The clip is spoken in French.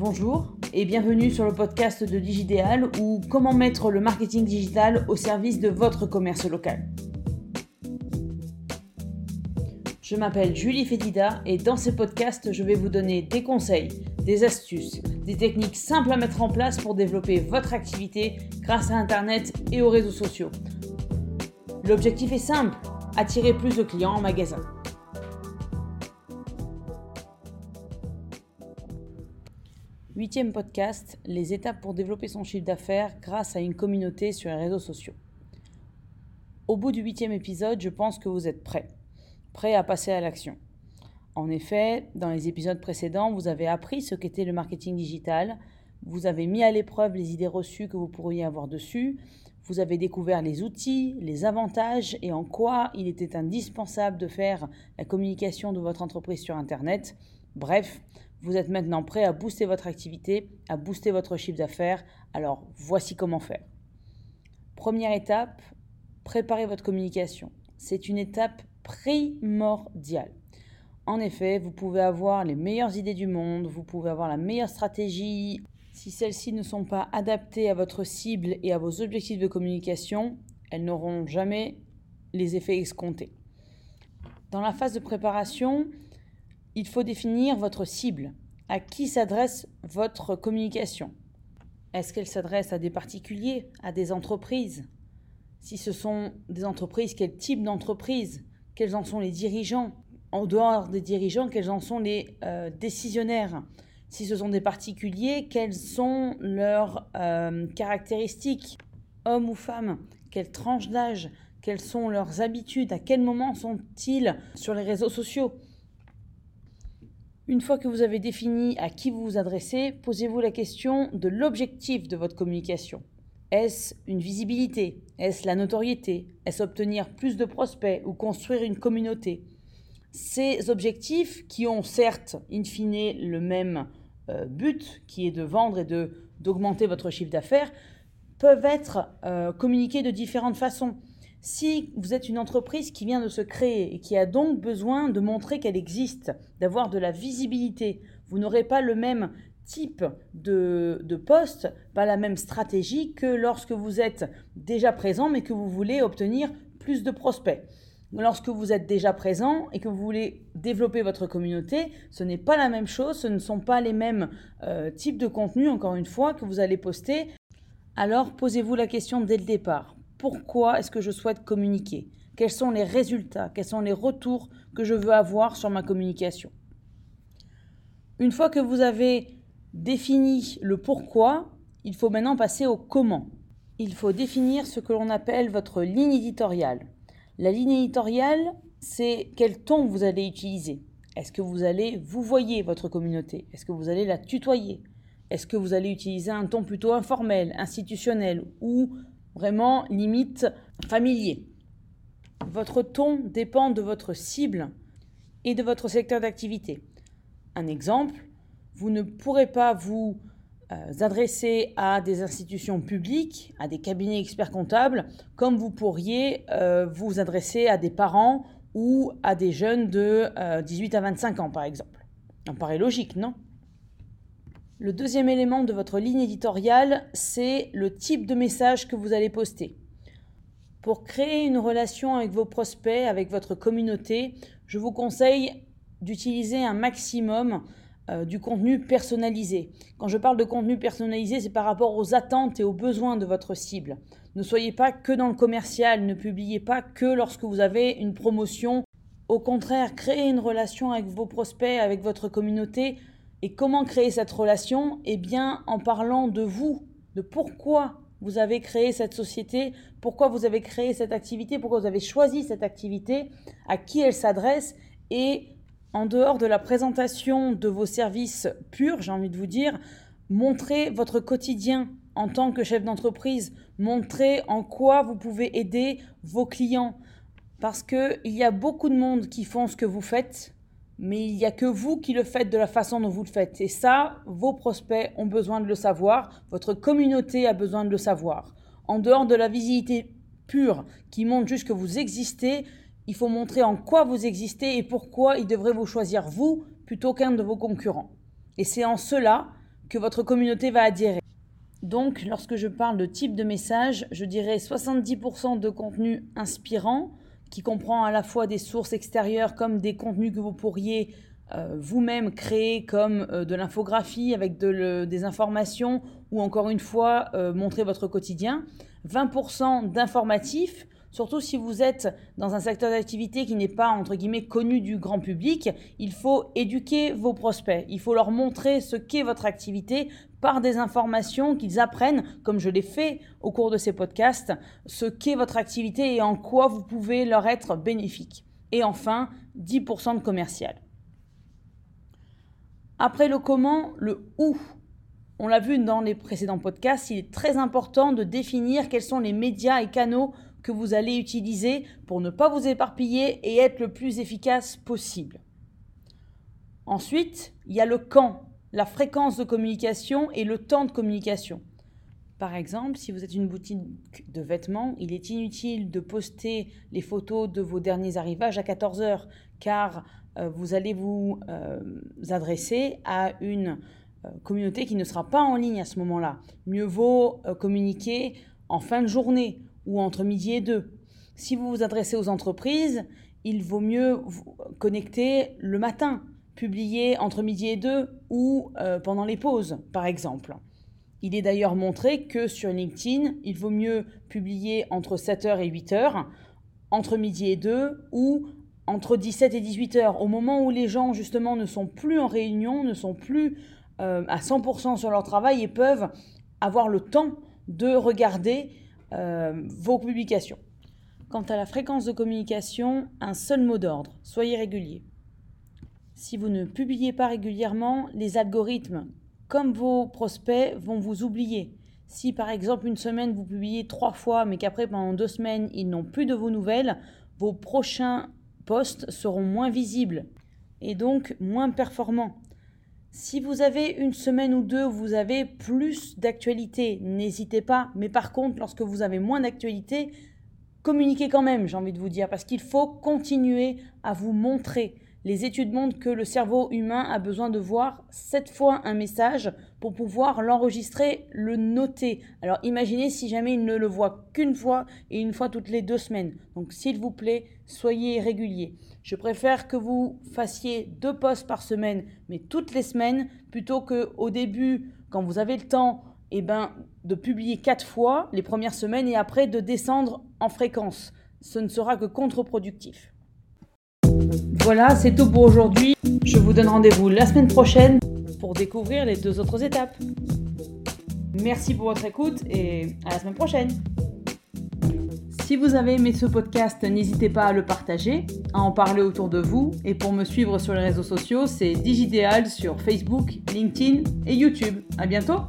Bonjour et bienvenue sur le podcast de Digidéal ou comment mettre le marketing digital au service de votre commerce local. Je m'appelle Julie Fédida et dans ces podcasts, je vais vous donner des conseils, des astuces, des techniques simples à mettre en place pour développer votre activité grâce à Internet et aux réseaux sociaux. L'objectif est simple, attirer plus de clients en magasin. Huitième podcast, les étapes pour développer son chiffre d'affaires grâce à une communauté sur les réseaux sociaux. Au bout du huitième épisode, je pense que vous êtes prêts, prêts à passer à l'action. En effet, dans les épisodes précédents, vous avez appris ce qu'était le marketing digital, vous avez mis à l'épreuve les idées reçues que vous pourriez avoir dessus, vous avez découvert les outils, les avantages et en quoi il était indispensable de faire la communication de votre entreprise sur Internet. Bref, vous êtes maintenant prêt à booster votre activité, à booster votre chiffre d'affaires. Alors voici comment faire. Première étape, préparez votre communication. C'est une étape primordiale. En effet, vous pouvez avoir les meilleures idées du monde, vous pouvez avoir la meilleure stratégie. Si celles-ci ne sont pas adaptées à votre cible et à vos objectifs de communication, elles n'auront jamais les effets escomptés. Dans la phase de préparation, il faut définir votre cible. À qui s'adresse votre communication? Est-ce qu'elle s'adresse à des particuliers, à des entreprises? Si ce sont des entreprises, quel type d'entreprise? Quels en sont les dirigeants? En dehors des dirigeants, quels en sont les euh, décisionnaires? Si ce sont des particuliers, quelles sont leurs euh, caractéristiques? Hommes ou femmes Quelle tranche d'âge? Quelles sont leurs habitudes? À quel moment sont-ils sur les réseaux sociaux? Une fois que vous avez défini à qui vous vous adressez, posez-vous la question de l'objectif de votre communication. Est-ce une visibilité? Est-ce la notoriété? Est-ce obtenir plus de prospects ou construire une communauté? Ces objectifs, qui ont certes, in fine, le même euh, but, qui est de vendre et d'augmenter votre chiffre d'affaires, peuvent être euh, communiqués de différentes façons. Si vous êtes une entreprise qui vient de se créer et qui a donc besoin de montrer qu'elle existe, d'avoir de la visibilité, vous n'aurez pas le même type de, de, poste, pas la même stratégie que lorsque vous êtes déjà présent mais que vous voulez obtenir plus de prospects. Lorsque vous êtes déjà présent et que vous voulez développer votre communauté, ce n'est pas la même chose, ce ne sont pas les mêmes euh, types de contenus, encore une fois, que vous allez poster. Alors posez-vous la question dès le départ pourquoi est-ce que je souhaite communiquer? Quels sont les résultats? Quels sont les retours que je veux avoir sur ma communication? Une fois que vous avez défini le pourquoi, il faut maintenant passer au comment. Il faut définir ce que l'on appelle votre ligne éditoriale. La ligne éditoriale, c'est quel ton vous allez utiliser. Est-ce que vous allez vous voyez votre communauté? Est-ce que vous allez la tutoyer? Est-ce que vous allez utiliser un ton plutôt informel, institutionnel ou vraiment limite familier. Votre ton dépend de votre cible et de votre secteur d'activité. Un exemple, vous ne pourrez pas vous euh, adresser à des institutions publiques, à des cabinets experts comptables, comme vous pourriez euh, vous adresser à des parents ou à des jeunes de 18 euh, à 25 ans, par exemple. Ça paraît logique, non? Le deuxième élément de votre ligne éditoriale, c'est le type de message que vous allez poster. Pour créer une relation avec vos prospects, avec votre communauté, je vous conseille d'utiliser un maximum euh, du contenu personnalisé. Quand je parle de contenu personnalisé, c'est par rapport aux attentes et aux besoins de votre cible. Ne soyez pas que dans le commercial, ne publiez pas que lorsque vous avez une promotion. Au contraire, créez une relation avec vos prospects, avec votre communauté et comment créer cette relation? Eh bien, en parlant de vous, de pourquoi vous avez créé cette société, pourquoi vous avez créé cette activité, pourquoi vous avez choisi cette activité, à qui elle s'adresse. Et en dehors de la présentation de vos services purs, j'ai envie de vous dire, montrez votre quotidien en tant que chef d'entreprise, montrez en quoi vous pouvez aider vos clients. Parce qu'il y a beaucoup de monde qui font ce que vous faites, mais il n'y a que vous qui le faites de la façon dont vous le faites. Et ça, vos prospects ont besoin de le savoir, votre communauté a besoin de le savoir. En dehors de la visibilité pure qui montre juste que vous existez, il faut montrer en quoi vous existez et pourquoi ils devraient vous choisir vous plutôt qu'un de vos concurrents. Et c'est en cela que votre communauté va adhérer. Donc, lorsque je parle de type de message, je dirais 70% de contenu inspirant, qui comprend à la fois des sources extérieures comme des contenus que vous pourriez euh, vous-même créer comme euh, de l'infographie avec des informations ou encore une fois euh, montrer votre quotidien. 20% d'informatifs, surtout si vous êtes dans un secteur d'activité qui n'est pas entre guillemets connu du grand public, il faut éduquer vos prospects, il faut leur montrer ce qu'est votre activité par des informations qu'ils apprennent, comme je l'ai fait au cours de ces podcasts, ce qu'est votre activité et en quoi vous pouvez leur être bénéfique. Et enfin, 10% de commercial. Après le comment, le où. On l'a vu dans les précédents podcasts, il est très important de définir quels sont les médias et canaux que vous allez utiliser pour ne pas vous éparpiller et être le plus efficace possible. Ensuite, il y a le quand, la fréquence de communication et le temps de communication. Par exemple, si vous êtes une boutique de vêtements, il est inutile de poster les photos de vos derniers arrivages à 14 heures, car euh, vous allez vous euh, adresser à une euh, communauté qui ne sera pas en ligne à ce moment-là. Mieux vaut communiquer en fin de journée ou entre midi et deux. Si vous vous adressez aux entreprises, il vaut mieux connecter le matin, publier entre midi et deux ou pendant les pauses, par exemple. Il est d'ailleurs montré que sur LinkedIn, il vaut mieux publier entre 7h et 8h, entre midi et 2 ou entre 17 et 18 heures, au moment où les gens justement ne sont plus en réunion, ne sont plus euh, à 100% sur leur travail et peuvent avoir le temps de regarder euh, vos publications. Quant à la fréquence de communication, un seul mot d'ordre, soyez régulier. Si vous ne publiez pas régulièrement, les algorithmes, comme vos prospects, vont vous oublier. Si par exemple une semaine vous publiez trois fois, mais qu'après pendant deux semaines ils n'ont plus de vos nouvelles, vos prochains posts seront moins visibles et donc moins performants. Si vous avez une semaine ou deux où vous avez plus d'actualité, n'hésitez pas. Mais par contre, lorsque vous avez moins d'actualité, communiquez quand même, j'ai envie de vous dire, parce qu'il faut continuer à vous montrer. Les études montrent que le cerveau humain a besoin de voir sept fois un message pour pouvoir l'enregistrer, le noter. Alors imaginez si jamais il ne le voit qu'une fois et une fois toutes les deux semaines. Donc s'il vous plaît, soyez régulier. Je préfère que vous fassiez deux posts par semaine, mais toutes les semaines, plutôt que au début, quand vous avez le temps, eh ben, de publier quatre fois les premières semaines et après de descendre en fréquence. Ce ne sera que contre-productif. Voilà, c'est tout pour aujourd'hui. Je vous donne rendez-vous la semaine prochaine pour découvrir les deux autres étapes. Merci pour votre écoute et à la semaine prochaine. Si vous avez aimé ce podcast, n'hésitez pas à le partager, à en parler autour de vous. Et pour me suivre sur les réseaux sociaux, c'est Digidéal sur Facebook, LinkedIn et YouTube. À bientôt!